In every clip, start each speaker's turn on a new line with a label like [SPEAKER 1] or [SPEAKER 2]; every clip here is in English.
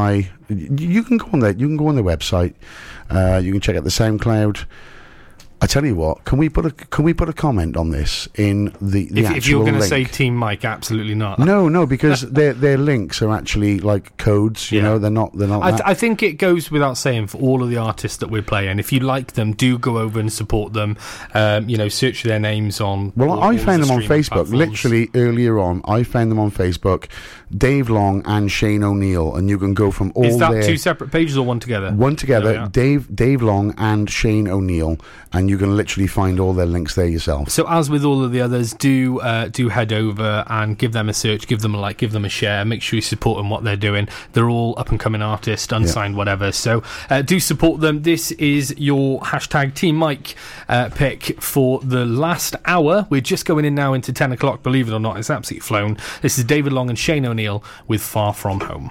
[SPEAKER 1] I you can go on there. You can go on the website. Uh, you can check out the SoundCloud. I tell you what, can we put a can we put a comment on this in the, the
[SPEAKER 2] If,
[SPEAKER 1] actual
[SPEAKER 2] if you're going to say Team Mike, absolutely not.
[SPEAKER 1] no, no, because their their links are actually like codes. You
[SPEAKER 2] Yeah.
[SPEAKER 1] know, they're not they're not.
[SPEAKER 2] I, th- I think it goes without saying for all of the artists that we're playing. If you like them, do go over and support them. Um, you know, search their names on.
[SPEAKER 1] Well,
[SPEAKER 2] all-
[SPEAKER 1] I
[SPEAKER 2] all
[SPEAKER 1] found
[SPEAKER 2] the
[SPEAKER 1] them on Facebook.
[SPEAKER 2] platforms.
[SPEAKER 1] Literally earlier on, I found them on Facebook. Dave Long and Shane O'Neill, and you can go from all
[SPEAKER 2] Is that two separate pages or one together?
[SPEAKER 1] one together. Dave Dave Long and Shane O'Neill, and you can literally find all their links there yourself.
[SPEAKER 2] So as with all of the others, do uh, do head over and give them a search, give them a like, give them a share. Make sure you support them what they're doing. They're all up and coming artists, unsigned, whatever. So uh, do support them. This is your hashtag Team Mike uh, pick for the last hour. We're just going in now into ten o'clock. Believe it or not, it's absolutely flown. This is David Long and Shane O'Neill with Far From Home.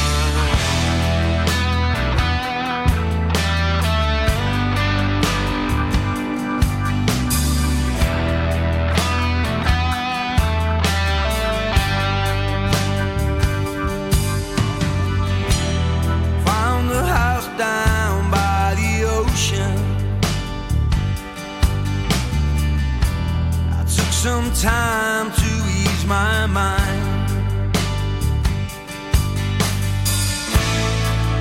[SPEAKER 3] Some time to ease my mind.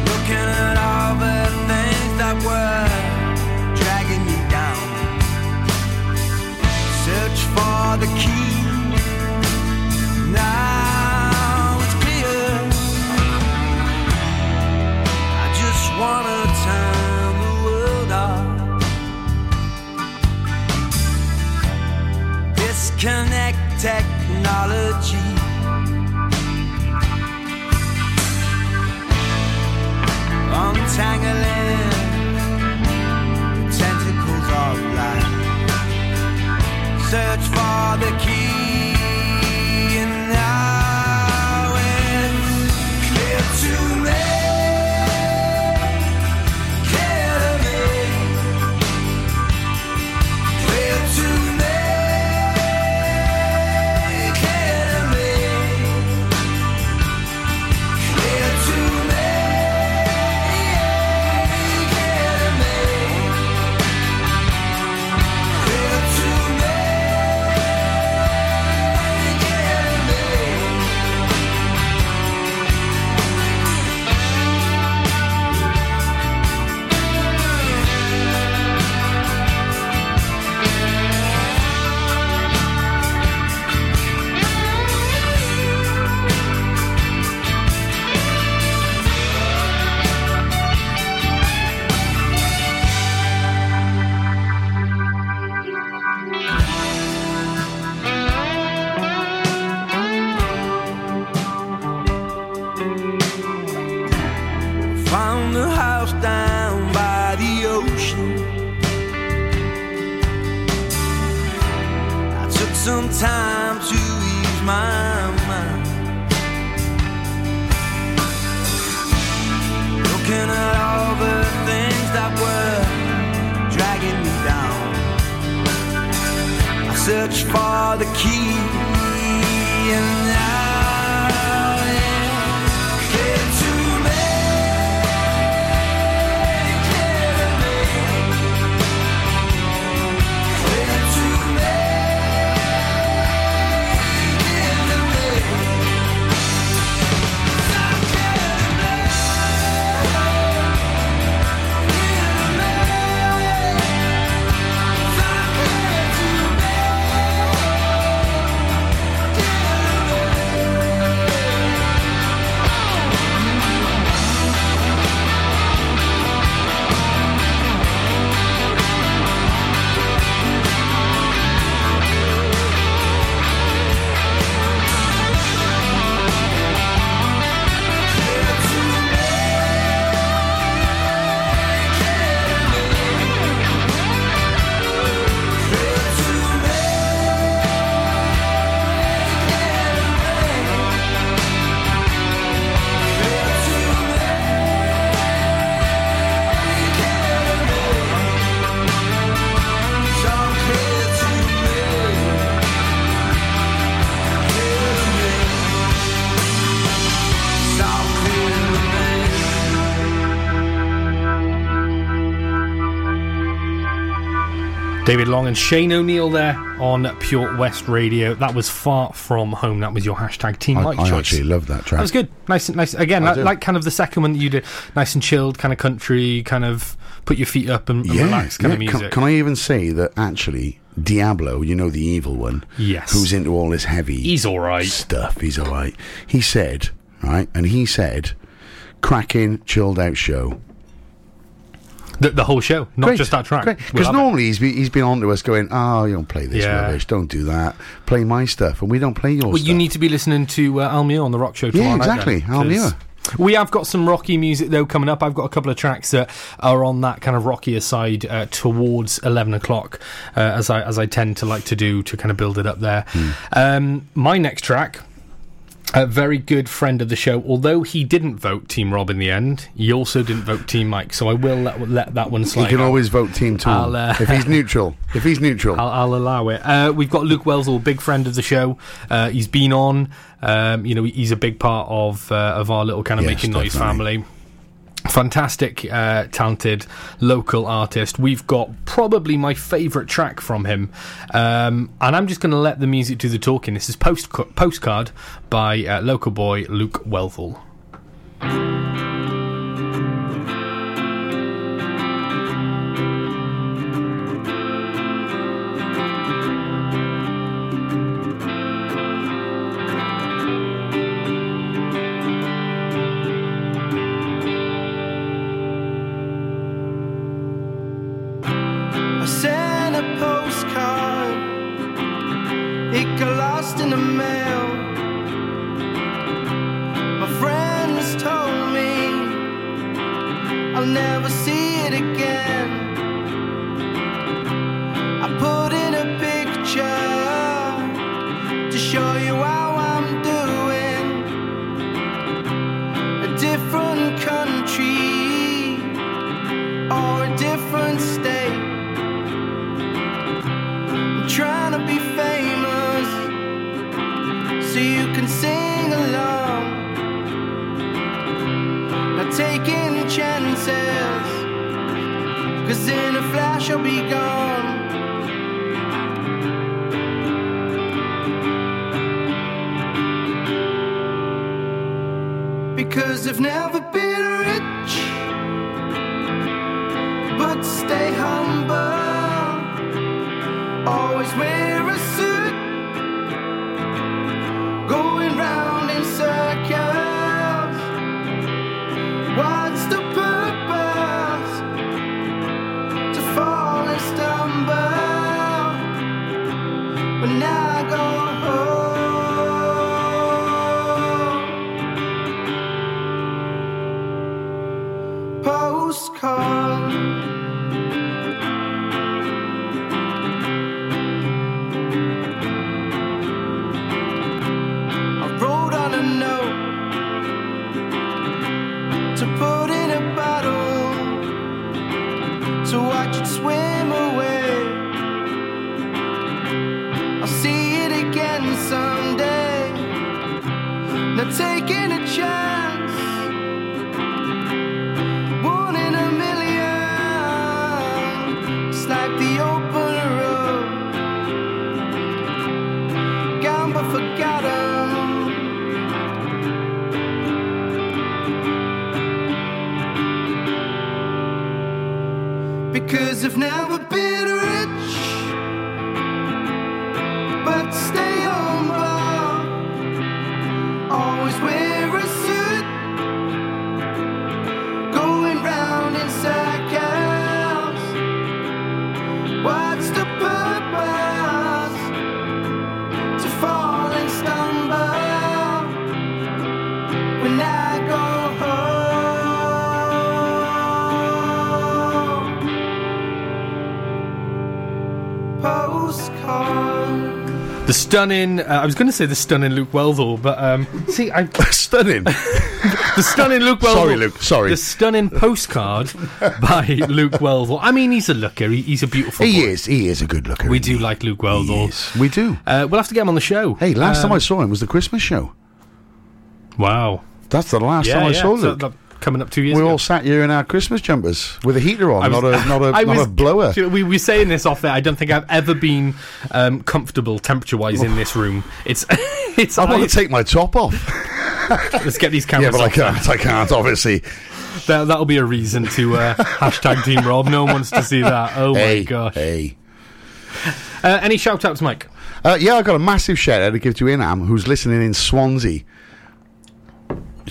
[SPEAKER 3] Looking at all the things that were dragging me down. Search for the key. Technology. For the key. And now
[SPEAKER 2] David Long and Shane O'Neill there on Pure West Radio. That was far from home. That was your hashtag Team
[SPEAKER 1] I,
[SPEAKER 2] Mike
[SPEAKER 1] I
[SPEAKER 2] choice.
[SPEAKER 1] actually love that track.
[SPEAKER 2] That was good. Nice, and nice. Again, like, like kind of the second one that you did. Nice and chilled, kind of country, kind of put your feet up and, and
[SPEAKER 1] yeah,
[SPEAKER 2] relax kind
[SPEAKER 1] yeah.
[SPEAKER 2] of music.
[SPEAKER 1] Can, can I even say that actually Diablo, you know the evil one,
[SPEAKER 2] Yes.
[SPEAKER 1] who's into all this heavy
[SPEAKER 2] He's all right.
[SPEAKER 1] stuff. He's all right. He said, right, and he said, cracking, chilled out show.
[SPEAKER 2] The, the whole show, not just that track.
[SPEAKER 1] Because normally he's been, he's been on to us going, oh, you don't play this
[SPEAKER 2] Yeah.
[SPEAKER 1] rubbish, don't do that, play my stuff, and we don't play yours.
[SPEAKER 2] Well,
[SPEAKER 1] stuff.
[SPEAKER 2] you need to be listening to uh, Al Muir on the Rock Show tomorrow
[SPEAKER 1] Yeah, exactly,
[SPEAKER 2] then,
[SPEAKER 1] Al
[SPEAKER 2] 'cause
[SPEAKER 1] Muir.
[SPEAKER 2] We have got some rocky music though coming up. I've got a couple of tracks that are on that kind of rockier side uh, towards eleven o'clock, uh, as I as I tend to like to do to kind of build it up there.
[SPEAKER 1] Hmm.
[SPEAKER 2] Um, my next track. A very good friend of the show, although he didn't vote Team Rob in the end, he also didn't vote Team Mike. So I will let, let that one slide.
[SPEAKER 1] You can
[SPEAKER 2] out.
[SPEAKER 1] always vote Team Tom
[SPEAKER 2] uh,
[SPEAKER 1] if he's neutral. If he's neutral,
[SPEAKER 2] I'll, I'll allow it. Uh, we've got Luke Wellsall, big friend of the show. Uh, he's been on. Um, you know, he's a big part of uh, of our little kind of
[SPEAKER 1] Yes,
[SPEAKER 2] making noise
[SPEAKER 1] definitely.
[SPEAKER 2] family. Fantastic, uh, talented local artist. We've got probably my favourite track from him, um, and I'm just going to let the music do the talking. This is post postcard by uh, local boy Luke Wellthall.
[SPEAKER 4] A be gone. Because I've never The
[SPEAKER 2] stunning, uh, I was going to say the stunning Luke Wellthall, but um, see, I,
[SPEAKER 1] stunning.
[SPEAKER 2] the stunning Luke Wellthall.
[SPEAKER 1] Sorry, Luke, sorry.
[SPEAKER 2] The stunning postcard by Luke Wellthall. I mean, he's a looker. He, he's a beautiful.
[SPEAKER 1] he
[SPEAKER 2] boy.
[SPEAKER 1] is. He is a good looker.
[SPEAKER 2] We do
[SPEAKER 1] he?
[SPEAKER 2] like Luke
[SPEAKER 1] is. We do.
[SPEAKER 2] Uh, we'll have to get him on the show.
[SPEAKER 1] Hey, last time
[SPEAKER 2] Um,
[SPEAKER 1] I saw him was the Christmas show.
[SPEAKER 2] Wow.
[SPEAKER 1] That's the last
[SPEAKER 2] Yeah,
[SPEAKER 1] time I
[SPEAKER 2] yeah.
[SPEAKER 1] saw
[SPEAKER 2] So
[SPEAKER 1] Luke.
[SPEAKER 2] Coming up two years
[SPEAKER 1] We're
[SPEAKER 2] ago.
[SPEAKER 1] all sat here in our Christmas jumpers with a heater on,
[SPEAKER 2] was-
[SPEAKER 1] not a not a
[SPEAKER 2] I
[SPEAKER 1] not
[SPEAKER 2] was-
[SPEAKER 1] a blower.
[SPEAKER 2] You know, We were saying this off there. I don't think I've ever been um, comfortable temperature-wise in this room. It's it's.
[SPEAKER 1] I want to take my top off.
[SPEAKER 2] let's get these cameras.
[SPEAKER 1] yeah, but I can't. I can't. Obviously.
[SPEAKER 2] That, that'll be a reason to uh, hashtag Team Rob. No one wants to see that. Oh
[SPEAKER 1] hey,
[SPEAKER 2] my gosh.
[SPEAKER 1] hey.
[SPEAKER 2] Uh, any shout outs, Mike?
[SPEAKER 1] Uh, yeah, I got a massive shout out to give to Inam, who's listening in Swansea.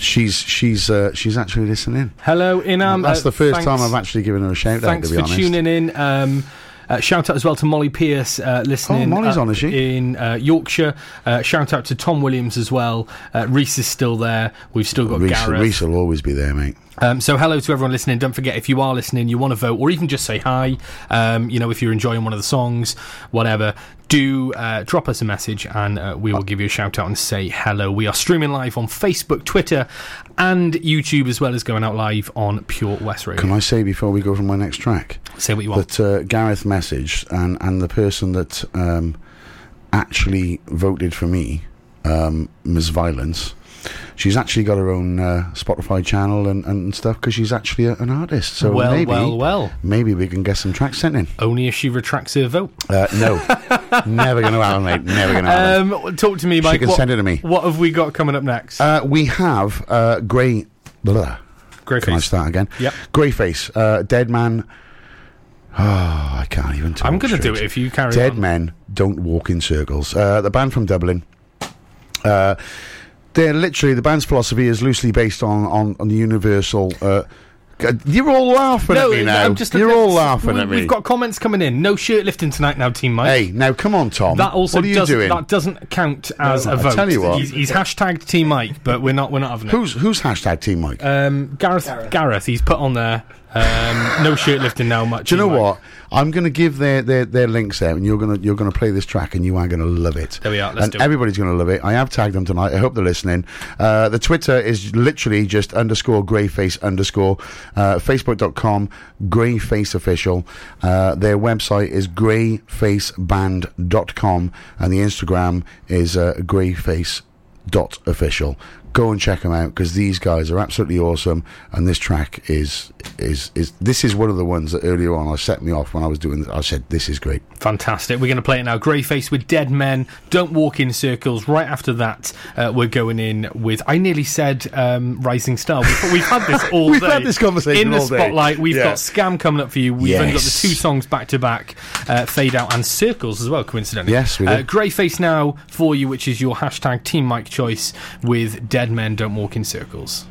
[SPEAKER 1] She's she's uh, she's actually listening.
[SPEAKER 2] Hello, Inam.
[SPEAKER 1] That's
[SPEAKER 2] Uh,
[SPEAKER 1] the first
[SPEAKER 2] thanks-
[SPEAKER 1] time I've actually given her a shout out.
[SPEAKER 2] Thanks
[SPEAKER 1] To be
[SPEAKER 2] for
[SPEAKER 1] honest,
[SPEAKER 2] tuning in. Um, uh, shout out as well to Molly Pierce uh, listening.
[SPEAKER 1] Oh, Molly's
[SPEAKER 2] uh,
[SPEAKER 1] on, is she?
[SPEAKER 2] In uh, Yorkshire. Uh, shout out to Tom Williams as well. Uh, Reese is still there. We've still got
[SPEAKER 1] Reese,
[SPEAKER 2] Gareth.
[SPEAKER 1] Reese will always be there, mate.
[SPEAKER 2] Um, so hello to everyone listening. Don't forget if you are listening, you want to vote, or even just say hi. Um, you know, if you're enjoying one of the songs, whatever, do uh, drop us a message and uh, we will give you a shout out and say hello. We are streaming live on Facebook, Twitter, and YouTube, as well as going out live on Pure West Radio.
[SPEAKER 1] Can I say before we go from my next track
[SPEAKER 2] say what you want?
[SPEAKER 1] that uh, Gareth messaged and and the person that um, actually voted for me, um, Ms. Violence. She's actually got her own uh, Spotify channel and, and stuff because she's actually a, an artist. So
[SPEAKER 2] well,
[SPEAKER 1] maybe,
[SPEAKER 2] well, well.
[SPEAKER 1] maybe we can get some tracks sent in.
[SPEAKER 2] Only if she retracts her vote.
[SPEAKER 1] Uh, no, never going to happen, mate. Never going to happen.
[SPEAKER 2] Um, talk to me, Mike.
[SPEAKER 1] She can
[SPEAKER 2] what,
[SPEAKER 1] send it to me.
[SPEAKER 2] What have we got coming up next?
[SPEAKER 1] Uh, we have uh, Grey. Blah, can I start again?
[SPEAKER 2] Yep.
[SPEAKER 1] Greyface, uh, Dead Man. Oh, I can't even talk.
[SPEAKER 2] I'm going to do it if you carry
[SPEAKER 1] Dead
[SPEAKER 2] on.
[SPEAKER 1] men don't walk in circles. Uh, the band from Dublin. Uh, they're literally the band's philosophy is loosely based on on, on the universal. Uh, you're all laughing at me now.
[SPEAKER 2] I'm just
[SPEAKER 1] you're
[SPEAKER 2] looking
[SPEAKER 1] all
[SPEAKER 2] at-
[SPEAKER 1] laughing
[SPEAKER 2] we,
[SPEAKER 1] at me.
[SPEAKER 2] We've got comments coming in. No shirt lifting tonight now, Team Mike.
[SPEAKER 1] hey, now come on, Tom.
[SPEAKER 2] That also
[SPEAKER 1] what are you
[SPEAKER 2] doesn't,
[SPEAKER 1] doing?
[SPEAKER 2] that doesn't count as
[SPEAKER 1] No,
[SPEAKER 2] a
[SPEAKER 1] I
[SPEAKER 2] vote.
[SPEAKER 1] tell you what.
[SPEAKER 2] he's, he's hashtagged Team Mike, but we're not we're not having it.
[SPEAKER 1] Who's who's hashtag Team Mike?
[SPEAKER 2] Um, Gareth, Gareth, he's put on there. Um, no shirt lifting now, much.
[SPEAKER 1] Do you know what? I'm going to give their, their, their links out, and you're going to you're going to play this track, and you are going to love it.
[SPEAKER 2] There we are, let's
[SPEAKER 1] and everybody's going to love it. I have tagged them tonight. I hope they're listening. Uh, the Twitter is literally just underscore greyface underscore. Uh, Facebook.com greyface official. Uh, their website is greyfaceband.com, and the Instagram is uh, greyface dot official. Go and check them out because these guys are absolutely awesome, and this track is is is this is one of the ones that earlier on I set me off when I was doing. I said this is great.
[SPEAKER 2] Fantastic. We're going to play it now. Greyface with Dead Men. Don't walk in circles. Right after that, uh, we're going in with. I nearly said um, Rising Star. We've, we've had this all
[SPEAKER 1] We've
[SPEAKER 2] day.
[SPEAKER 1] had this conversation
[SPEAKER 2] in the
[SPEAKER 1] all day.
[SPEAKER 2] spotlight. We've
[SPEAKER 1] Yeah.
[SPEAKER 2] got Skam coming up for you. We've only got the two songs back to back, uh, Fade Out and Circles as well. Coincidentally,
[SPEAKER 1] Yes, we
[SPEAKER 2] Uh. Greyface now for you, which is your hashtag Team Mike choice with Dead Bad men. Don't walk in circles.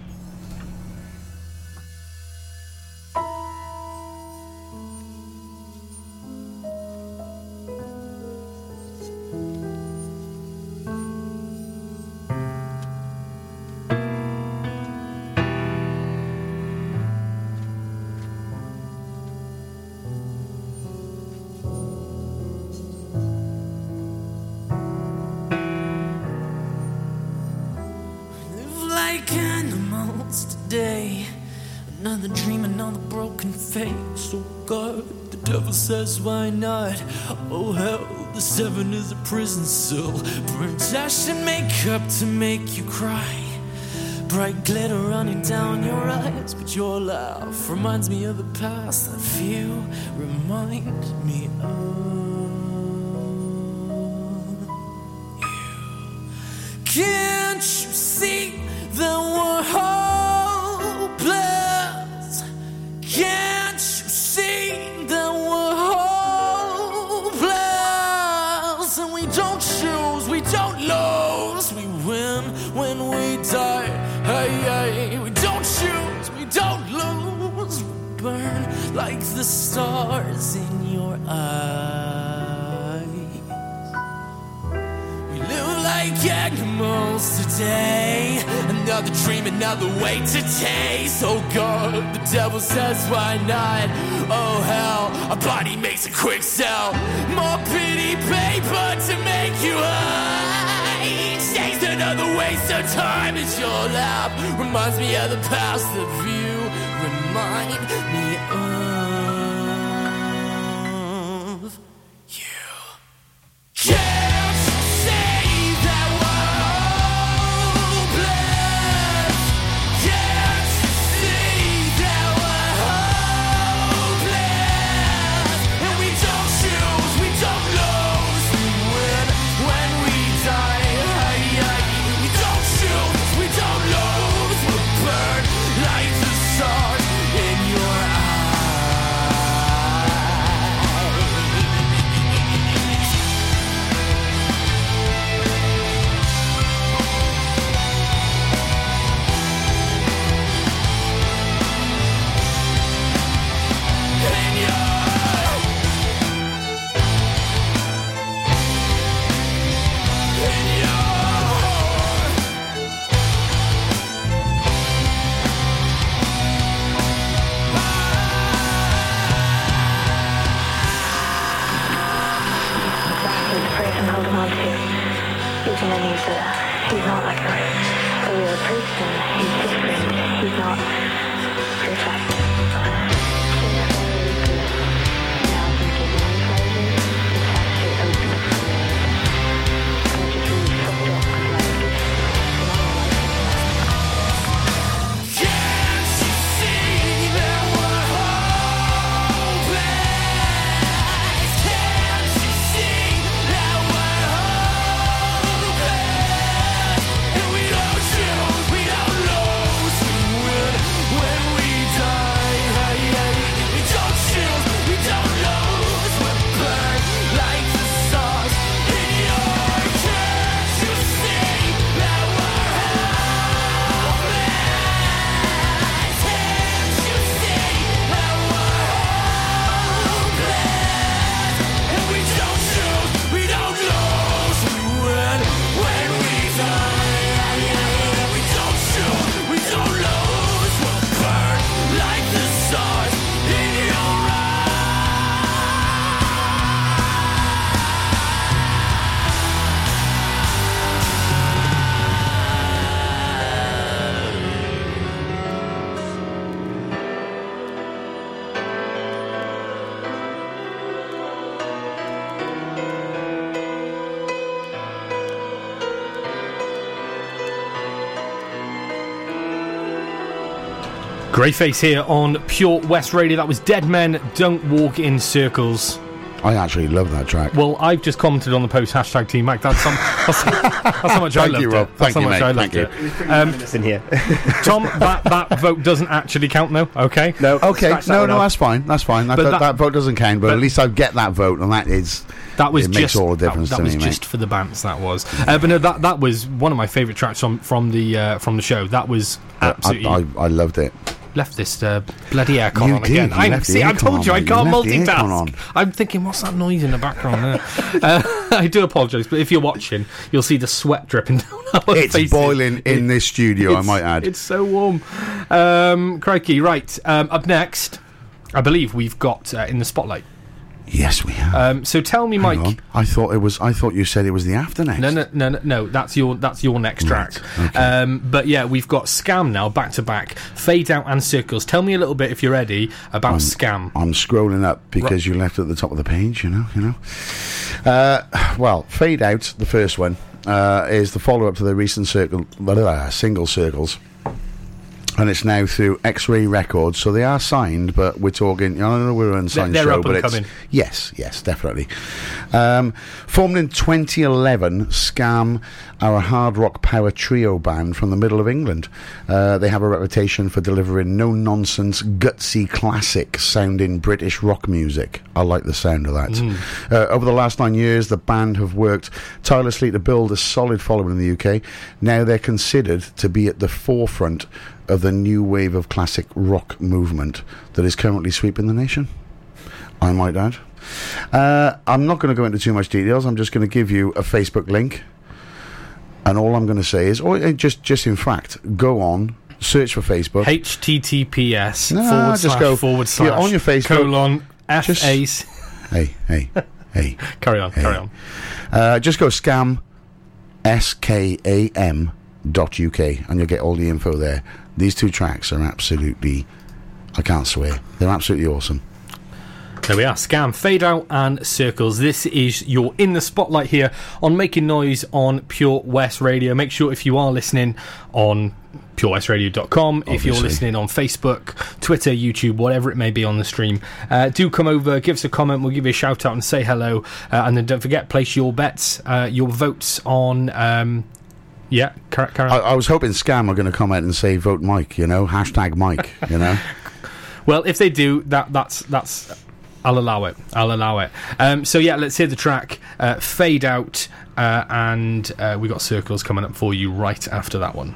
[SPEAKER 5] Another dream, another broken face. Oh God, the devil says, why not? Oh hell, the seven is a prison cell. Burnt and makeup to make you cry. Bright glitter running down your eyes, but your laugh reminds me of the past that few remind me of. Today. Another dream, another way to taste. Oh God, the devil says, why not? Oh hell, a body makes a quick sell. More pity paper to make you high. Chase another waste of time as your lap reminds me of the past that you remind me of.
[SPEAKER 2] Greyface here on Pure West Radio. That was Dead Men Don't Walk in Circles.
[SPEAKER 1] I actually love that track.
[SPEAKER 2] Well, I've just commented on the post hashtag Team Mac. That's, some, that's, that's how much I
[SPEAKER 1] Thank
[SPEAKER 2] loved
[SPEAKER 1] you, Rob.
[SPEAKER 2] it. That's
[SPEAKER 1] Thank
[SPEAKER 2] how
[SPEAKER 1] you,
[SPEAKER 2] much
[SPEAKER 1] mate.
[SPEAKER 2] I loved
[SPEAKER 1] Thank
[SPEAKER 2] it.
[SPEAKER 1] you.
[SPEAKER 5] It's in here.
[SPEAKER 2] Tom, that, that vote doesn't actually count, though. Okay.
[SPEAKER 5] No.
[SPEAKER 1] Okay,
[SPEAKER 5] that
[SPEAKER 1] no,
[SPEAKER 5] one
[SPEAKER 1] no,
[SPEAKER 5] off.
[SPEAKER 1] that's fine. That's fine. That,
[SPEAKER 2] But
[SPEAKER 1] that,
[SPEAKER 2] that-
[SPEAKER 1] that vote doesn't count, but,
[SPEAKER 2] but-
[SPEAKER 1] at least I get that vote, and that is
[SPEAKER 2] That was
[SPEAKER 1] it makes
[SPEAKER 2] just
[SPEAKER 1] all the
[SPEAKER 2] that-
[SPEAKER 1] difference
[SPEAKER 2] that,
[SPEAKER 1] to
[SPEAKER 2] was
[SPEAKER 1] me,
[SPEAKER 2] just
[SPEAKER 1] mate.
[SPEAKER 2] for the bands. That was, uh, but no, that that was one of my favourite tracks from from the uh, from the show. That was
[SPEAKER 1] I,
[SPEAKER 2] absolutely
[SPEAKER 1] I, I loved it.
[SPEAKER 2] Left this uh, bloody aircon
[SPEAKER 1] You
[SPEAKER 2] on
[SPEAKER 1] did,
[SPEAKER 2] again.
[SPEAKER 1] you
[SPEAKER 2] I see. I told you I can't
[SPEAKER 1] left the aircon
[SPEAKER 2] multitask. I'm thinking, what's that noise in the background there? uh, I do apologise, but if you're watching, you'll see the sweat dripping down our face.
[SPEAKER 1] It's
[SPEAKER 2] faces.
[SPEAKER 1] boiling in this studio, I might add.
[SPEAKER 2] It's so warm. Um, crikey, right. Um, up next, I believe we've got uh, in the spotlight.
[SPEAKER 1] Yes, we have.
[SPEAKER 2] Um, so tell me,
[SPEAKER 1] Hang
[SPEAKER 2] Mike.
[SPEAKER 1] on. I thought it was. I thought you said it was the after next.
[SPEAKER 2] No, no, no, no, no. That's your that's your next
[SPEAKER 1] Right,
[SPEAKER 2] track.
[SPEAKER 1] okay.
[SPEAKER 2] Um, but yeah, we've got Skam now, back to back, Fade Out and Circles. Tell me a little bit, if you're ready, about Skam.
[SPEAKER 1] I'm scrolling up because you left at the top of the page. You know, you know. Uh, well, fade out. The first one uh, is the follow-up to the recent circle, single circles. And it's now through X-Ray Records, so they are signed, but we're talking. I don't know we're an unsigned
[SPEAKER 2] they're
[SPEAKER 1] show, but it's
[SPEAKER 2] coming.
[SPEAKER 1] yes, yes, definitely. Um, formed in 2011, Skam are a hard rock power trio band from the middle of England. Uh, they have a reputation for delivering no nonsense, gutsy, classic sounding British rock music. I like the sound of that. Uh, over the last nine years, the band have worked tirelessly to build a solid following in the UK. Now they're considered to be at the forefront of the new wave of classic rock movement that is currently sweeping the nation. I might add. Uh, I'm not going to go into too much details. I'm just going to give you a Facebook link, and all I'm going to say is, or uh, just just in fact, go on, search for Facebook.
[SPEAKER 2] HTTPS
[SPEAKER 1] No,
[SPEAKER 2] forward
[SPEAKER 1] just
[SPEAKER 2] slash
[SPEAKER 1] go-
[SPEAKER 2] forward slash
[SPEAKER 1] on your Facebook.
[SPEAKER 2] colon F
[SPEAKER 1] Just- Hey, hey, hey.
[SPEAKER 2] Carry on, carry on.
[SPEAKER 1] Uh, just go skam, S K A M dot UK, and you'll get all the info there. These two tracks are absolutely, I can't swear, they're absolutely awesome.
[SPEAKER 2] There we are. Skam, fade out, and circles. This is your in the spotlight here on making noise on Pure West Radio. Make sure if you are listening on purewestradio.com, if you're listening on Facebook, Twitter, YouTube, whatever it may be on the stream, uh, do come over, give us a comment. We'll give you a shout out and say hello. Uh, and then don't forget, place your bets, uh, your votes on. Um, yeah, carry on.
[SPEAKER 1] I, I was hoping Skam are going to come out and say vote Mike, you know, hashtag Mike, you know.
[SPEAKER 2] Well, if they do, that that's that's. I'll allow it. I'll allow it. Um, so yeah, let's hear the track uh, "Fade Out," uh, and uh, we got circles coming up for you right after that one.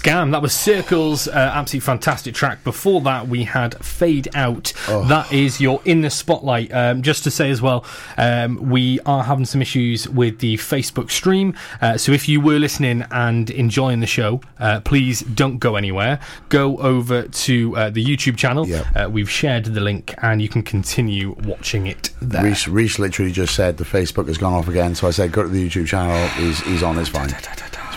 [SPEAKER 6] Skam. That
[SPEAKER 2] was Circles. Uh, absolutely fantastic track. Before that, we had Fade Out. That is your in the spotlight. Um, just to say as well, um, we are having some issues with the Facebook stream. Uh, so if you were listening and enjoying the show, uh, please don't go anywhere. Go over to uh, the YouTube channel.
[SPEAKER 1] Yep.
[SPEAKER 2] Uh, we've shared the link, and you can continue watching it there.
[SPEAKER 1] Reese, Reese literally just said the Facebook has gone off again, so I said go to the YouTube channel. He's, he's on. It's fine.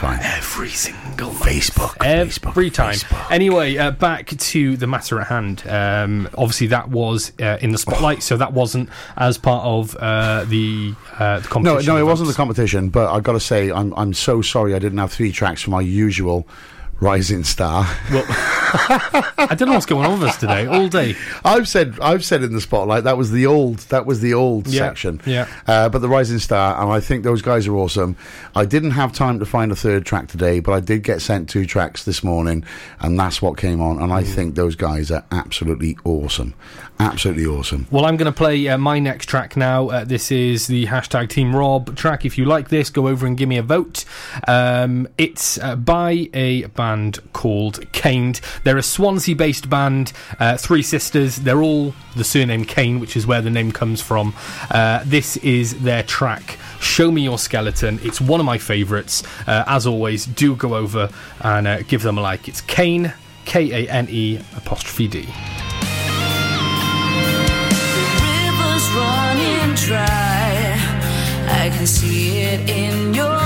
[SPEAKER 1] It's fine.
[SPEAKER 2] Every single month.
[SPEAKER 1] Facebook,
[SPEAKER 2] Every
[SPEAKER 1] Facebook,
[SPEAKER 2] time.
[SPEAKER 1] Facebook.
[SPEAKER 2] Anyway, uh, back to the matter at hand. Um, obviously, that was uh, in the spotlight, so that wasn't as part of uh, the uh, the
[SPEAKER 1] No,
[SPEAKER 2] competition.
[SPEAKER 1] no, it
[SPEAKER 2] votes.
[SPEAKER 1] wasn't the competition. But I've got to say, I'm I'm so sorry I didn't have three tracks for my usual rising star.
[SPEAKER 2] Well, I don't know what's going on with us today. All day.
[SPEAKER 1] I've said I've said in the spotlight that was the old that was the old
[SPEAKER 2] Yeah,
[SPEAKER 1] section.
[SPEAKER 2] yeah.
[SPEAKER 1] Uh, but the Rising Star, and I think those guys are awesome. I didn't have time to find a third track today, but I did get sent two tracks this morning, and that's what came on. And I think those guys are absolutely awesome, absolutely awesome.
[SPEAKER 2] Well, I'm going to play uh, my next track now. Uh, this is the hashtag Team Rob track. If you like this, go over and give me a vote. Um, it's uh, by a band called Kane'd. They're a Swansea based band, uh, three sisters. They're all the surname Kane, which is where the name comes from. Uh, this is their track. Show me your skeleton. It's one of my favourites. Uh, as always, do go over and uh, give them a like. It's Kane, K A N E apostrophe D.
[SPEAKER 6] running dry. I can see it in your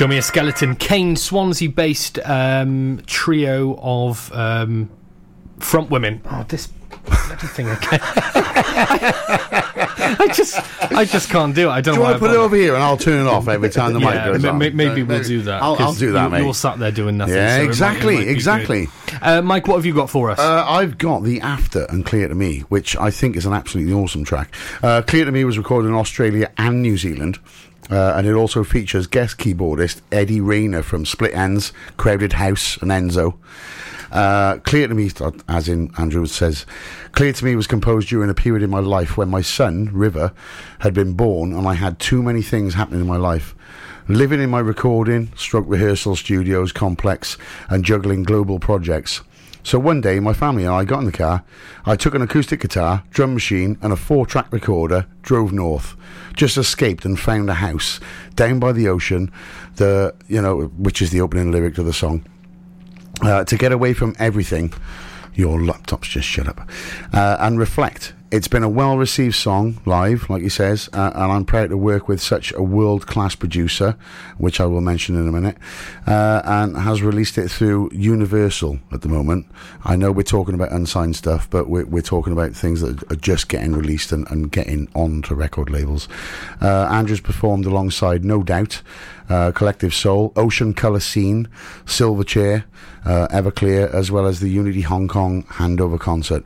[SPEAKER 6] Show me
[SPEAKER 2] a skeleton. Kane Swansea based um, trio of um, front women. Oh, this bloody thing again. I just, I just can't do it. I don't
[SPEAKER 1] Do
[SPEAKER 2] know
[SPEAKER 1] I
[SPEAKER 2] why
[SPEAKER 1] put it over here and I'll turn it off every time the mic goes
[SPEAKER 2] ma-
[SPEAKER 1] on?
[SPEAKER 2] ma- maybe we'll do that.
[SPEAKER 1] I'll, I'll
[SPEAKER 2] 'cause
[SPEAKER 1] do that,
[SPEAKER 2] you,
[SPEAKER 1] mate.
[SPEAKER 2] You're sat there doing nothing.
[SPEAKER 1] Yeah,
[SPEAKER 2] so it might- it
[SPEAKER 1] exactly,
[SPEAKER 2] might
[SPEAKER 1] exactly.
[SPEAKER 2] Uh, Mike, what have you got for us?
[SPEAKER 1] Uh, I've got the After and Clear to Me, which I think is an absolutely awesome track. Uh, Clear to Me was recorded in Australia and New Zealand. Uh, and it also features guest keyboardist Eddie Rayner from Split Enz, Crowded House, and Enzso. Uh, clear to me, as in Andrew says, clear to me was composed during a period in my life when my son, River, had been born and I had too many things happening in my life. Living in my recording, stroke rehearsal studios complex, and juggling global projects. So one day, my family and I got in the car. I took an acoustic guitar, drum machine, and a four track recorder, drove north. Just escaped and found a house down by the ocean, the, you know, which is the opening lyric to the song. Uh, to get away from everything, your laptop's just shut up, uh, and reflect. It's been a well received song live, like he says, uh, and I'm proud to work with such a world class producer, which I will mention in a minute, uh, and has released it through Universal at the moment. I know we're talking about unsigned stuff, but we're, we're talking about things that are just getting released and, and getting onto record labels. Uh, Andrew's performed alongside No Doubt, uh, Collective Soul, Ocean Colour Scene, Silverchair, uh, Everclear, as well as the Unity Hong Kong handover concert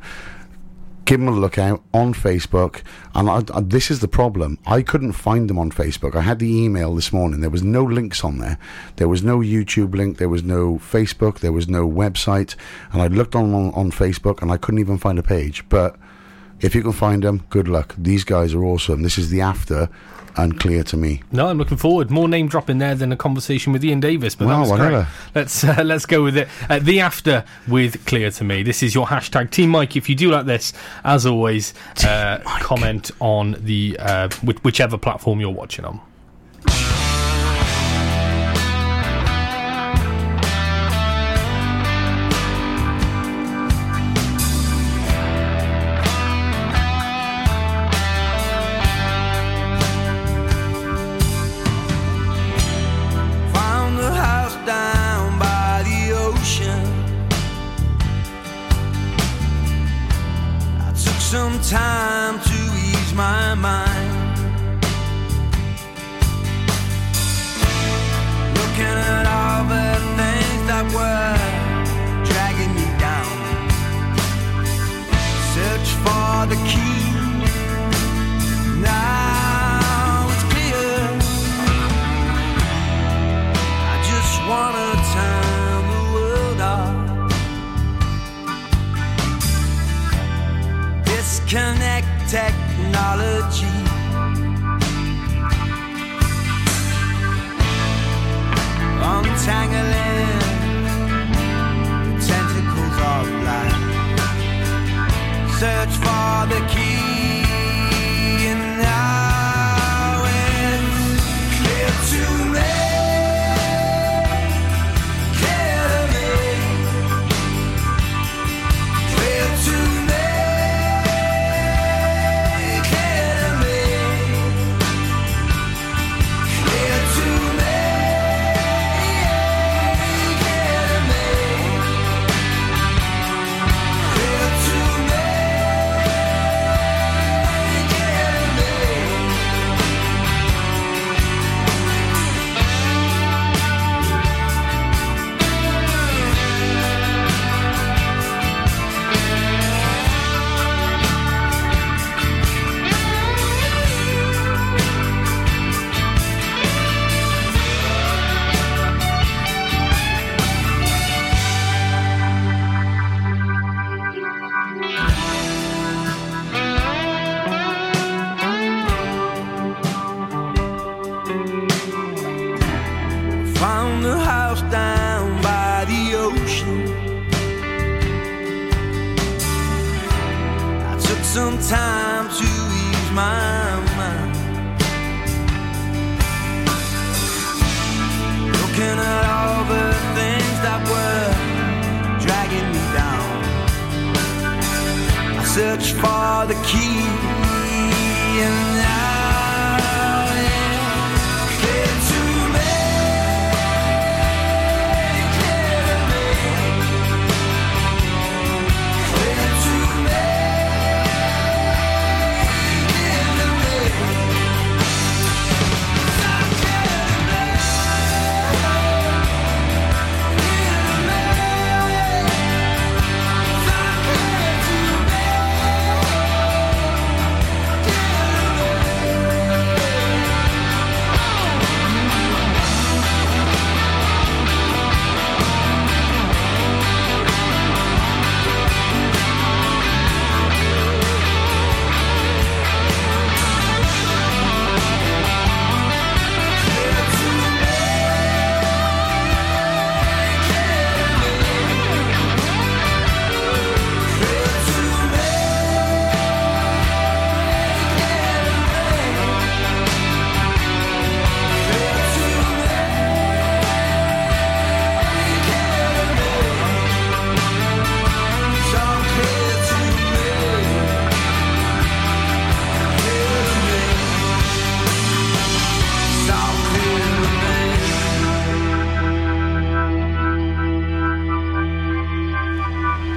[SPEAKER 1] give them a look out on Facebook. And I, I, this is the problem. I couldn't find them on Facebook. I had the email this morning. There was no links on there. There was no YouTube link. There was no Facebook. There was no website. And I looked on, on, on Facebook and I couldn't even find a page. But if you can find them, good luck. These guys are awesome. This is the after unclear to me.
[SPEAKER 3] No, I'm looking forward. More name dropping there than a conversation with Ian Davis, but
[SPEAKER 1] Well,
[SPEAKER 3] that was great. Let's uh, let's go with it. Uh, the after with clear to me. This is your hashtag Team Mike. If you do like this, as always, uh, comment on the uh, whichever platform you're watching on.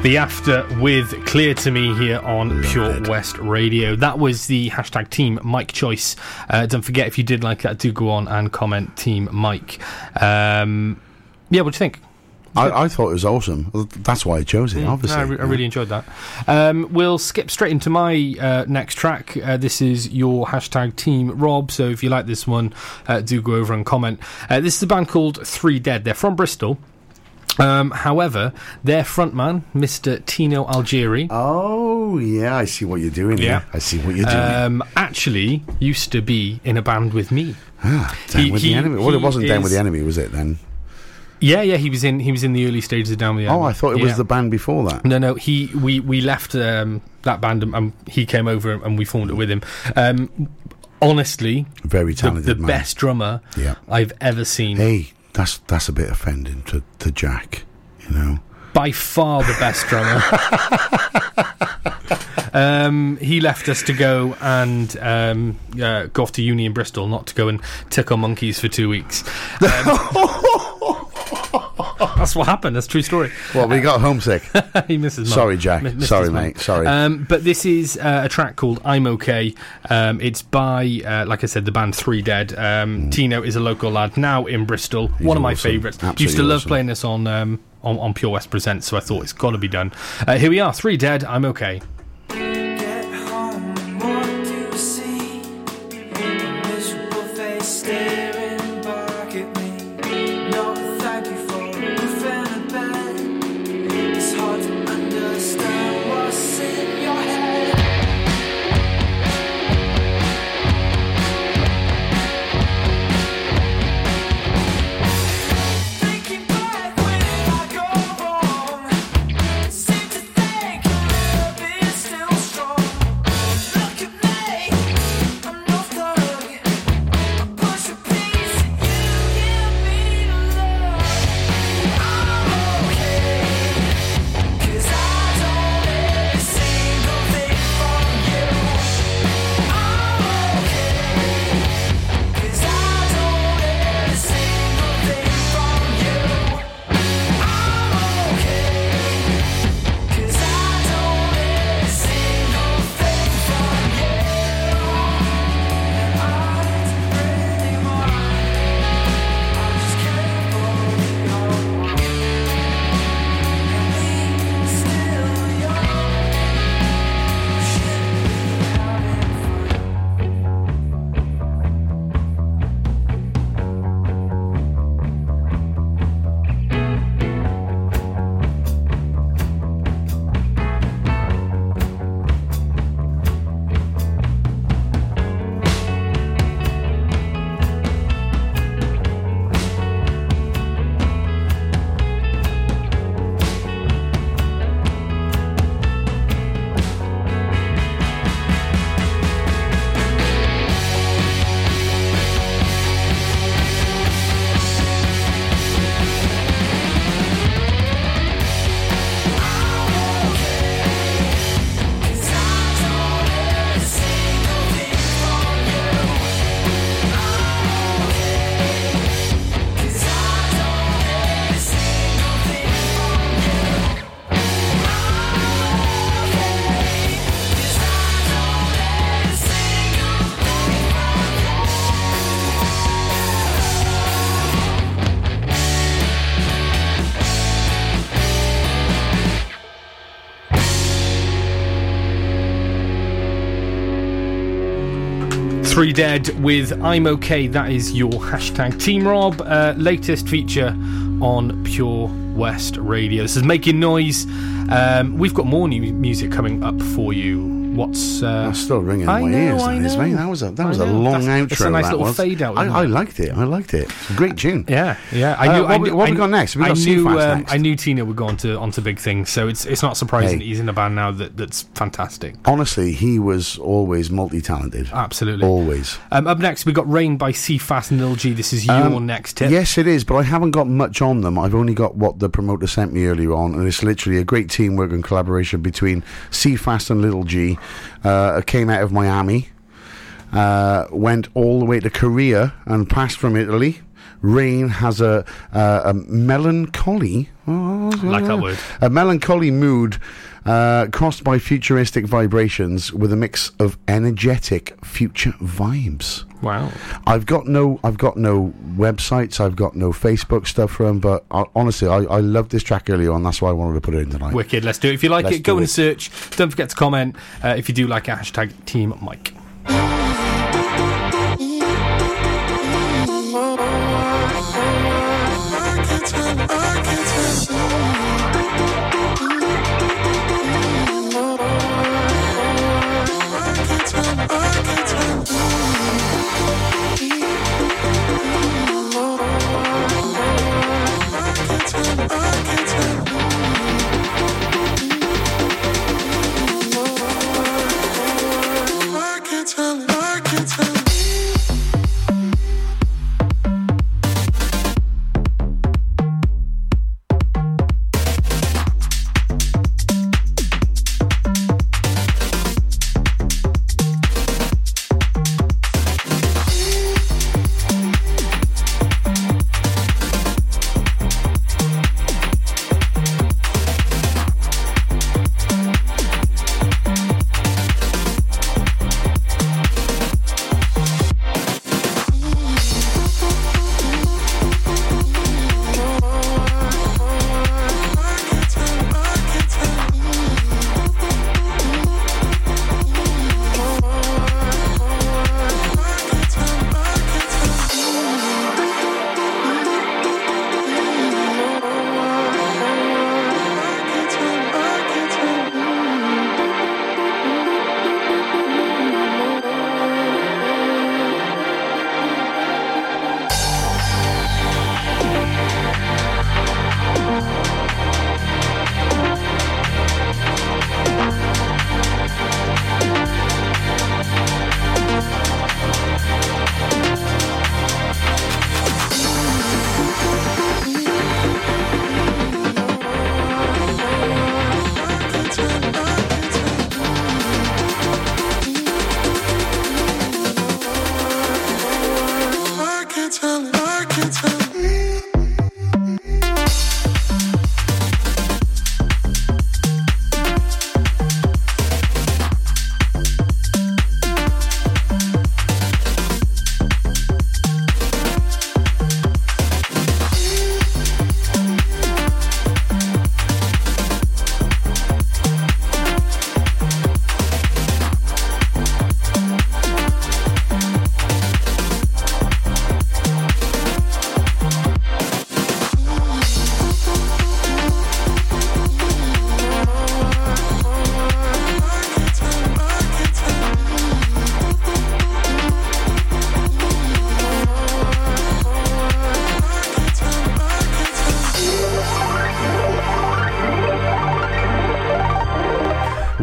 [SPEAKER 7] The
[SPEAKER 2] After with Clear to Me here on Pure
[SPEAKER 1] it.
[SPEAKER 2] West Radio. That was the hashtag team Mike Choice. Uh, don't forget, if you did like that, do go on and comment Team Mike. Um, yeah, what do you think?
[SPEAKER 1] I, I thought it was awesome. That's why I chose it. Obviously,
[SPEAKER 2] Mm, No, I, re- I really enjoyed that. Um, we'll skip straight into my uh, next track. Uh, this is your hashtag Team Rob. So if you like this one, uh, do go over and comment. Uh, this is a band called Three Dead. They're from Bristol. Um, however, their frontman, Mr. Tino Algieri,
[SPEAKER 1] Oh yeah, I see what you're doing.
[SPEAKER 2] Yeah.
[SPEAKER 1] Yeah, I see what you're doing.
[SPEAKER 2] um, actually used to be in a band with me.
[SPEAKER 1] ah, down
[SPEAKER 2] he-
[SPEAKER 1] with
[SPEAKER 2] he-
[SPEAKER 1] the enemy. Well, it wasn't down with the enemy, was it? Then.
[SPEAKER 2] Yeah, yeah, he was in. He was in the early stages of Down with the Enemy.
[SPEAKER 1] Oh, I thought it was
[SPEAKER 2] Yeah.
[SPEAKER 1] the band before that.
[SPEAKER 2] No, no. He we we left um, that band and, and he came over and we formed it with him. Um, honestly,
[SPEAKER 1] Very
[SPEAKER 2] the,
[SPEAKER 1] talented
[SPEAKER 2] the
[SPEAKER 1] man.
[SPEAKER 2] best drummer
[SPEAKER 1] Yeah.
[SPEAKER 2] I've ever seen.
[SPEAKER 1] Hey, that's that's a bit offending to, to Jack. You know.
[SPEAKER 2] By far the best drummer. um, he left us to go and um, uh, go off to uni in Bristol, not to go and tickle monkeys for two weeks. Um, that's what happened. That's a true story.
[SPEAKER 1] Well, we got homesick.
[SPEAKER 2] he misses. Mum.
[SPEAKER 1] Sorry, Jack.
[SPEAKER 2] Missed
[SPEAKER 1] Sorry, mate. Sorry.
[SPEAKER 2] Um, but this is uh, a track called "I'm Okay." Um, it's by, uh, like I said, the band Three Dead. Um, Tino is a local lad now in Bristol. One of my
[SPEAKER 1] awesome.
[SPEAKER 2] favourites. Used to love
[SPEAKER 1] awesome.
[SPEAKER 2] playing this on, um, on on Pure West Presents, so I thought it's got to be done. Uh, here we are, Three Dead. I'm okay. Three Dead with I'm Okay. That is your hashtag Team Rob. Uh, latest feature on Pure West Radio. This is Making Noise. Um, we've got more new music coming up for you. What's. Uh,
[SPEAKER 1] That's still ringing in
[SPEAKER 2] I
[SPEAKER 1] my
[SPEAKER 2] know,
[SPEAKER 1] ears.
[SPEAKER 2] I
[SPEAKER 1] that is, mate. That was a that
[SPEAKER 2] I
[SPEAKER 1] was a long
[SPEAKER 2] That's-
[SPEAKER 1] outro.
[SPEAKER 2] it's a nice
[SPEAKER 1] that
[SPEAKER 2] little
[SPEAKER 1] was.
[SPEAKER 2] fade out,
[SPEAKER 1] I, I liked it. I liked it. Great tune.
[SPEAKER 2] Yeah, yeah. I
[SPEAKER 1] Uh, what
[SPEAKER 2] I
[SPEAKER 1] we-
[SPEAKER 2] knew,
[SPEAKER 1] what we got
[SPEAKER 2] knew-
[SPEAKER 1] next? We
[SPEAKER 2] I knew. Um,
[SPEAKER 1] next.
[SPEAKER 2] I knew Tino would go on to onto big things, so it's it's not surprising
[SPEAKER 1] Hey.
[SPEAKER 2] that he's in a band now that that's fantastic.
[SPEAKER 1] Honestly, he was always multi-talented.
[SPEAKER 2] Absolutely.
[SPEAKER 1] Always.
[SPEAKER 2] Um, up next, we got Rain by C Fast and Lil G. This is your
[SPEAKER 1] Um,
[SPEAKER 2] next tip.
[SPEAKER 1] Yes, it is, but I haven't got much on them. I've only got what the promoter sent me earlier on, and it's literally a great teamwork and collaboration between C-Fast and Little G. Uh, came out of Miami, uh, went all the way to Korea, and passed from Italy, Rain has a, uh, a melancholy. oh,
[SPEAKER 2] Like that word.
[SPEAKER 1] A melancholy mood. Uh, crossed by futuristic vibrations with a mix of energetic future vibes.
[SPEAKER 2] Wow.
[SPEAKER 1] I've got no, I've got no websites, I've got no Facebook stuff for them, but I, honestly, I, I loved this track earlier on. That's why I wanted to put it in tonight.
[SPEAKER 2] Wicked. Let's do it. If you like
[SPEAKER 1] Let's
[SPEAKER 2] it, go
[SPEAKER 1] do
[SPEAKER 2] and search. Don't forget to comment. Uh, if you do like it, hashtag Team Mike.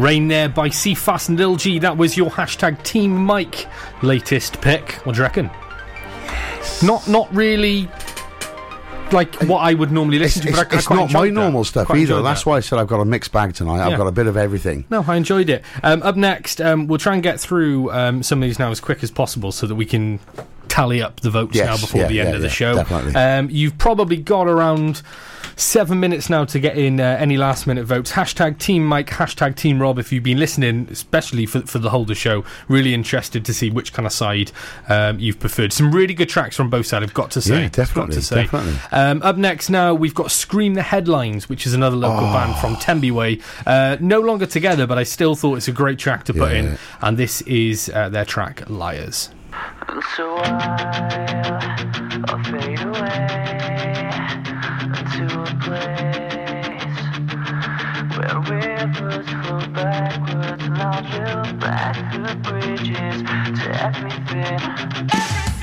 [SPEAKER 2] Rain there by C Fast and LG. That was your hashtag Team Mike latest pick. What do you reckon? Not not really like what I would normally listen
[SPEAKER 1] it's,
[SPEAKER 2] to, but I, I
[SPEAKER 1] it's not my
[SPEAKER 2] that.
[SPEAKER 1] normal stuff
[SPEAKER 2] Quite
[SPEAKER 1] either. That's
[SPEAKER 2] that.
[SPEAKER 1] why I said I've got a mixed bag tonight. I've
[SPEAKER 2] Yeah.
[SPEAKER 1] got a bit of everything.
[SPEAKER 2] No, I enjoyed it. Um, up next, um, we'll try and get through um, some of these now as quick as possible so that we can tally up the votes
[SPEAKER 1] Yes,
[SPEAKER 2] now before
[SPEAKER 1] yeah,
[SPEAKER 2] the end
[SPEAKER 1] yeah,
[SPEAKER 2] of the
[SPEAKER 1] yeah,
[SPEAKER 2] show.
[SPEAKER 1] definitely.
[SPEAKER 2] Um, you've probably got around seven minutes now to get in uh, any last minute votes. Hashtag Team Mike, hashtag Team Rob. If you've been listening, especially for, for the whole of the show, really interested to see which kind of side um, you've preferred. Some really good tracks from both sides, I've got to say.
[SPEAKER 1] Yeah, definitely,
[SPEAKER 2] to say.
[SPEAKER 1] definitely.
[SPEAKER 2] Um, up next now, we've got Scream the Headlines, which is another local band from Tenby Way. Uh, no longer together, but I still thought it's a great track to put in. And this is uh, their track, Liars.
[SPEAKER 5] And so I, I'll fade away into a place where rivers flow backwards and I'll drill back the bridges to everything. Everything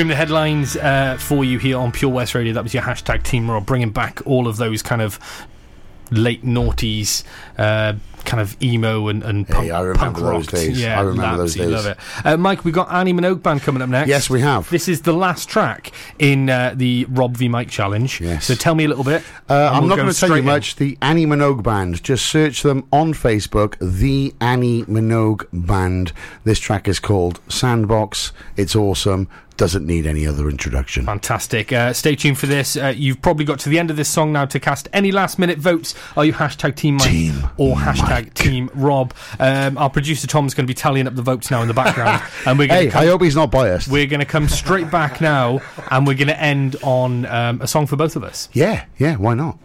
[SPEAKER 2] Scream the headlines uh, for you here on Pure West Radio. That was your hashtag Team Raw, bringing back all of those kind of late noughties, uh, kind of emo and, and
[SPEAKER 6] Hey,
[SPEAKER 2] punk,
[SPEAKER 6] I remember those
[SPEAKER 2] rock.
[SPEAKER 6] days.
[SPEAKER 2] Yeah,
[SPEAKER 6] I remember those days.
[SPEAKER 2] Love it. Uh, Mike, we've got Annie Minogue Band coming up next.
[SPEAKER 6] Yes, we have.
[SPEAKER 2] This is the last track in uh, the Rob v Mike challenge.
[SPEAKER 6] Yes.
[SPEAKER 2] So tell me a little bit.
[SPEAKER 6] Uh, I'm
[SPEAKER 2] we'll
[SPEAKER 6] not going to tell you
[SPEAKER 2] in.
[SPEAKER 6] much. The Annie Minogue Band. Just search them on Facebook. The Annie Minogue Band. This track is called Sandbox. It's awesome. Doesn't need any other introduction.
[SPEAKER 2] Fantastic. Uh, stay tuned for this. Uh, you've probably got to the end of this song now to cast any last minute votes. Are you hashtag Team Mike
[SPEAKER 6] Team
[SPEAKER 2] or hashtag
[SPEAKER 6] Mike.
[SPEAKER 2] Team Rob? Um, our producer Tom's going to be tallying up the votes now in the background, and we're going
[SPEAKER 6] Hey,
[SPEAKER 2] to come,
[SPEAKER 6] I hope he's not biased.
[SPEAKER 2] we're going to come straight back now, and we're going to end on um, a song for both of us.
[SPEAKER 6] Yeah, yeah. Why not?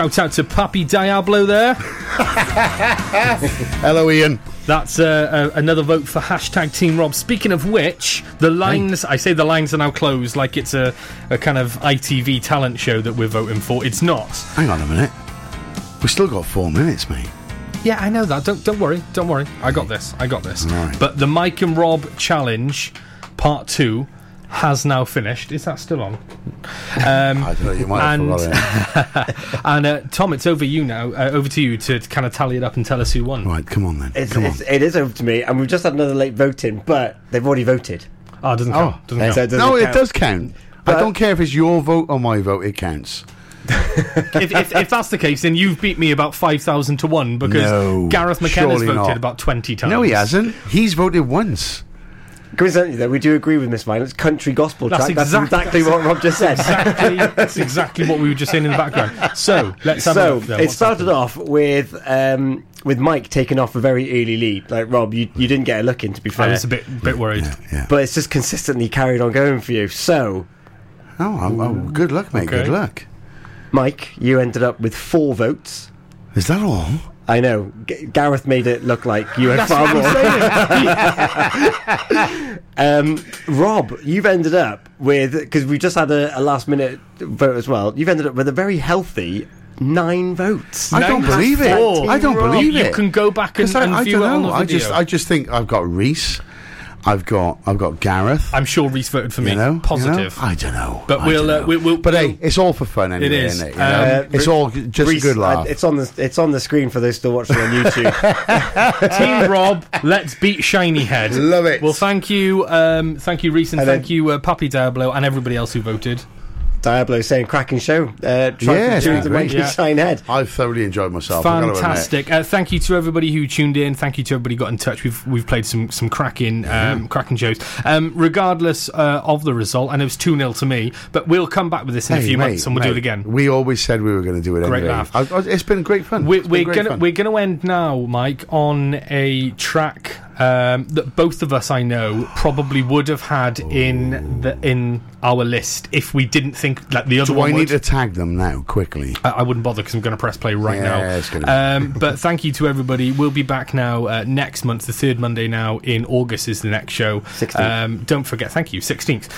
[SPEAKER 2] Shout out to Papi Diablo there.
[SPEAKER 6] Hello, Ian.
[SPEAKER 2] That's uh, uh, another vote for hashtag Team Rob. Speaking of which, the lines, I say the lines are now closed like it's a, a kind of ITV talent show that we're voting for. It's not.
[SPEAKER 6] Hang on a minute. We've still got four minutes, mate.
[SPEAKER 2] Yeah, I know that. Don't don't worry. Don't worry. I got this. I got this.
[SPEAKER 6] Right.
[SPEAKER 2] But the Mike and Rob challenge, part two, has now finished. Is that still on? Um,
[SPEAKER 6] I don't know. You might
[SPEAKER 2] And-
[SPEAKER 6] forgot it.
[SPEAKER 2] and uh, Tom, it's over you now. Uh, over to you to kind of tally it up and tell us who won.
[SPEAKER 6] Right, come on then.
[SPEAKER 8] It's,
[SPEAKER 6] come on.
[SPEAKER 8] it's, over to me, and we've just had another late voting, but they've already voted.
[SPEAKER 2] Oh, it doesn't count.
[SPEAKER 6] Oh,
[SPEAKER 2] doesn't count.
[SPEAKER 8] so it doesn't
[SPEAKER 6] No, it does count. I don't care if it's your vote or my vote. It counts.
[SPEAKER 2] if, if, if that's the case, then you've beat me about 5,000 to 1 because
[SPEAKER 6] No,
[SPEAKER 2] Gareth McKenna's
[SPEAKER 6] surely
[SPEAKER 2] voted
[SPEAKER 6] not.
[SPEAKER 2] about 20 times.
[SPEAKER 6] No, he hasn't. He's voted once.
[SPEAKER 8] Coincidentally, though, we do agree with Miss Violence. Country gospel
[SPEAKER 2] That's
[SPEAKER 8] track. That's
[SPEAKER 2] exact-
[SPEAKER 8] exactly what Rob just said.
[SPEAKER 2] Exactly, that's exactly what we were just saying in the background. So let's have a
[SPEAKER 8] so
[SPEAKER 2] look there.
[SPEAKER 8] it
[SPEAKER 2] What's
[SPEAKER 8] started
[SPEAKER 2] happened?
[SPEAKER 8] off with um, with Mike taking off a very early lead. Like Rob, you, you didn't get a look in to be fair, I
[SPEAKER 2] was a bit bit worried.
[SPEAKER 1] Yeah.
[SPEAKER 8] but it's just consistently carried on going for you. So
[SPEAKER 1] Oh, oh, oh, good luck, mate. Good luck.
[SPEAKER 8] Mike, you ended up with four votes.
[SPEAKER 1] Is that all?
[SPEAKER 8] I know G- Gareth made it look like you had far more. um, Rob, you've ended up with because we just had a, a last minute vote as well. You've ended up with a very healthy nine votes.
[SPEAKER 1] I don't believe it.
[SPEAKER 2] four.
[SPEAKER 1] I don't
[SPEAKER 2] You-
[SPEAKER 1] believe
[SPEAKER 2] you
[SPEAKER 1] it.
[SPEAKER 2] can go back and,
[SPEAKER 1] 'Cause I,
[SPEAKER 2] and
[SPEAKER 1] I
[SPEAKER 2] view
[SPEAKER 1] don't
[SPEAKER 2] it on
[SPEAKER 1] know.
[SPEAKER 2] the
[SPEAKER 1] I just, I just think I've got Reese. I've got, I've got Gareth.
[SPEAKER 2] I'm sure Reese voted for me.
[SPEAKER 1] you know, you know?
[SPEAKER 2] Positive.
[SPEAKER 1] I don't know.
[SPEAKER 2] But
[SPEAKER 1] I
[SPEAKER 2] we'll, uh,
[SPEAKER 1] know.
[SPEAKER 2] we- we'll-
[SPEAKER 1] But
[SPEAKER 2] we'll-
[SPEAKER 1] hey, it's all for fun anyway,
[SPEAKER 2] is.
[SPEAKER 1] isn't it? You know?
[SPEAKER 2] Um,
[SPEAKER 1] it's all just
[SPEAKER 8] Reece,
[SPEAKER 1] a good laugh.
[SPEAKER 8] uh, it's on the it's on the screen for those still watching on YouTube.
[SPEAKER 2] Team Rob, let's beat Shiny Head.
[SPEAKER 1] Love it.
[SPEAKER 2] Well, thank you, um, thank you, Reese, and
[SPEAKER 8] And
[SPEAKER 2] thank
[SPEAKER 8] then-
[SPEAKER 2] you, uh, Papi Diablo, and everybody else who voted.
[SPEAKER 8] Diablo saying cracking show. Uh, try
[SPEAKER 1] Yeah,
[SPEAKER 8] to
[SPEAKER 1] yeah,
[SPEAKER 8] to make you
[SPEAKER 2] Yeah.
[SPEAKER 8] shine head.
[SPEAKER 1] I've thoroughly enjoyed myself. I've gotta admit.
[SPEAKER 2] Fantastic! Uh, thank you to everybody who tuned in. Thank you to everybody who got in touch. We've we've played some some cracking um, cracking shows. Um, regardless uh, of the result, and it was two 0 to me. But we'll come back with this in a few
[SPEAKER 1] mate,
[SPEAKER 2] months, and we'll do it again.
[SPEAKER 1] We always said we were going to do it
[SPEAKER 2] Great
[SPEAKER 1] anyway.
[SPEAKER 2] laugh.
[SPEAKER 1] I, I, it's been great fun.
[SPEAKER 2] We're,
[SPEAKER 1] been
[SPEAKER 2] we're
[SPEAKER 1] great
[SPEAKER 2] gonna
[SPEAKER 1] fun.
[SPEAKER 2] we're gonna end now, Mike, on a track um, that both of us I know probably would have had in the in our list if we didn't think like the other
[SPEAKER 1] Do
[SPEAKER 2] one
[SPEAKER 1] I
[SPEAKER 2] would.
[SPEAKER 1] need to tag them now quickly?
[SPEAKER 2] I, I wouldn't bother because I'm going to press play right
[SPEAKER 1] Yeah,
[SPEAKER 2] now.
[SPEAKER 1] it's gonna be-
[SPEAKER 2] Um, but thank you to everybody. We'll be back now uh, next month. The third Monday now in August is the next show.
[SPEAKER 8] 16th.
[SPEAKER 2] Um, don't forget. Thank you. Sixteenth.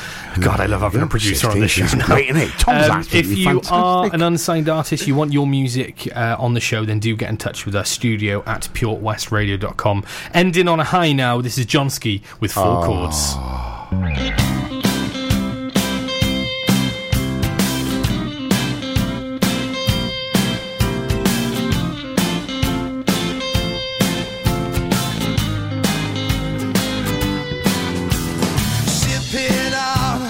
[SPEAKER 2] God, I love having a producer on this show.
[SPEAKER 1] 16th is
[SPEAKER 2] now.
[SPEAKER 1] great, isn't it? Tom's
[SPEAKER 2] Um,
[SPEAKER 1] absolutely
[SPEAKER 2] if you
[SPEAKER 1] fantastic.
[SPEAKER 2] are an unsigned artist, you want your music uh, on the show, then do get in touch with us. Studio at purewestradio.com. Ending on a high now. This is Johnsky with four ah. chords.
[SPEAKER 3] Sipping on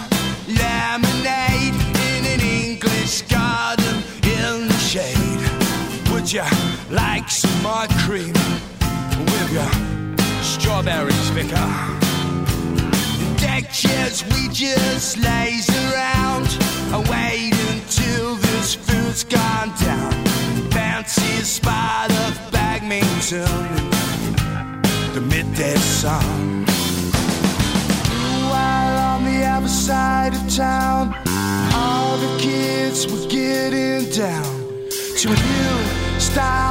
[SPEAKER 3] lemonade in an English garden in the shade. Would you like some more cream with your strawberries, Vicar? Deck chairs, we just laze around and wait until this food's gone down. Fancy spot of Bagmington, the midday sun. While on the other side of town, all the kids were getting down to a new style